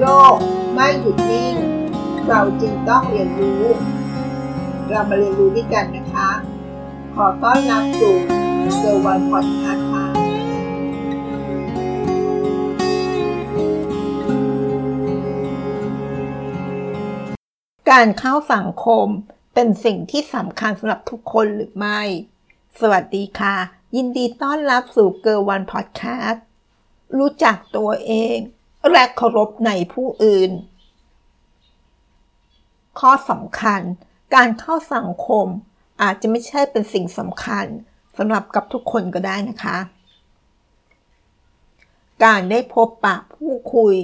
โลกไม่หยุดนิ่ง เราจึงต้องเรียนรู้ เรามาเรียนรู้ด้วยกันนะคะ ขอต้อนรับสู่เซอร์วันพอดคาส์ค่ะการเข้าสังคมเป็นสิ่งที่สำคัญสำหรับทุกคนหรือไม่ สวัสดีค่ะ ยินดีต้อนรับสู่เกอร์วันพอดแคสต์รู้จักตัวเอง และเคารพในผู้อื่น ข้อสำคัญ การเข้าสังคมอาจจะไม่ใช่เป็นสิ่งสำคัญสำหรับกับทุกคนก็ได้นะคะ การได้พบปะผู้คุย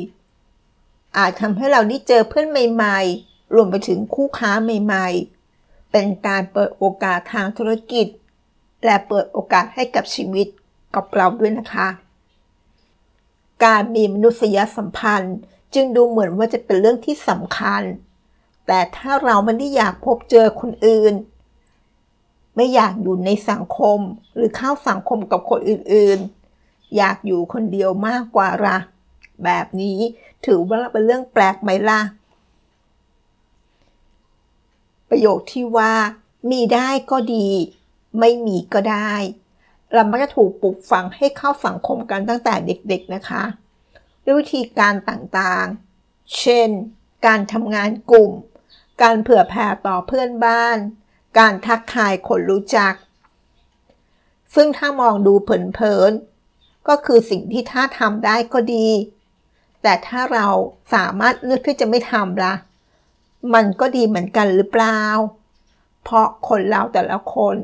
อาจทำให้เราได้เจอเพื่อนใหม่ๆ รวมไปถึงคู่ค้าใหม่ๆ เป็นการเปิดโอกาสทางธุรกิจ และเปิดโอกาสให้กับชีวิตกับเราด้วยนะคะ การมีมนุษยสัมพันธ์ จึงดูเหมือนว่าจะเป็นเรื่องที่สำคัญ แต่ถ้าเราไม่ได้อยากพบเจอคนอื่น ไม่อยากอยู่ในสังคมหรือเข้าสังคมกับคนอื่นๆ อยากอยู่คนเดียวมากกว่าละแบบนี้ถือว่าเป็นเรื่องแปลกไหมล่ะ ประโยคที่ว่า มีได้ก็ดี ไม่มีก็ได้ เรามักจะถูกปลูกฝังให้เข้าสังคมกันตั้งแต่เด็กๆนะคะ ด้วยวิธีการต่างๆ เช่น การทำงานกลุ่ม การเผื่อแผ่ต่อเพื่อนบ้าน การทักทายคนรู้จัก ซึ่งถ้ามองดูเผินๆ ก็คือสิ่งที่ถ้าทำได้ก็ดี แต่ถ้าเราสามารถเลือกที่จะไม่ทำละ่ะ มันก็ดีเหมือนกันหรือเปล่า เพราะคนเราแต่ละคน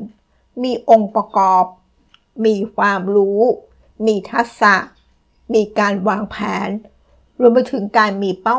มีองค์ประกอบ มีความรู้ มีทักษะ มีการวางแผน รวมไปถึงการมีเป้า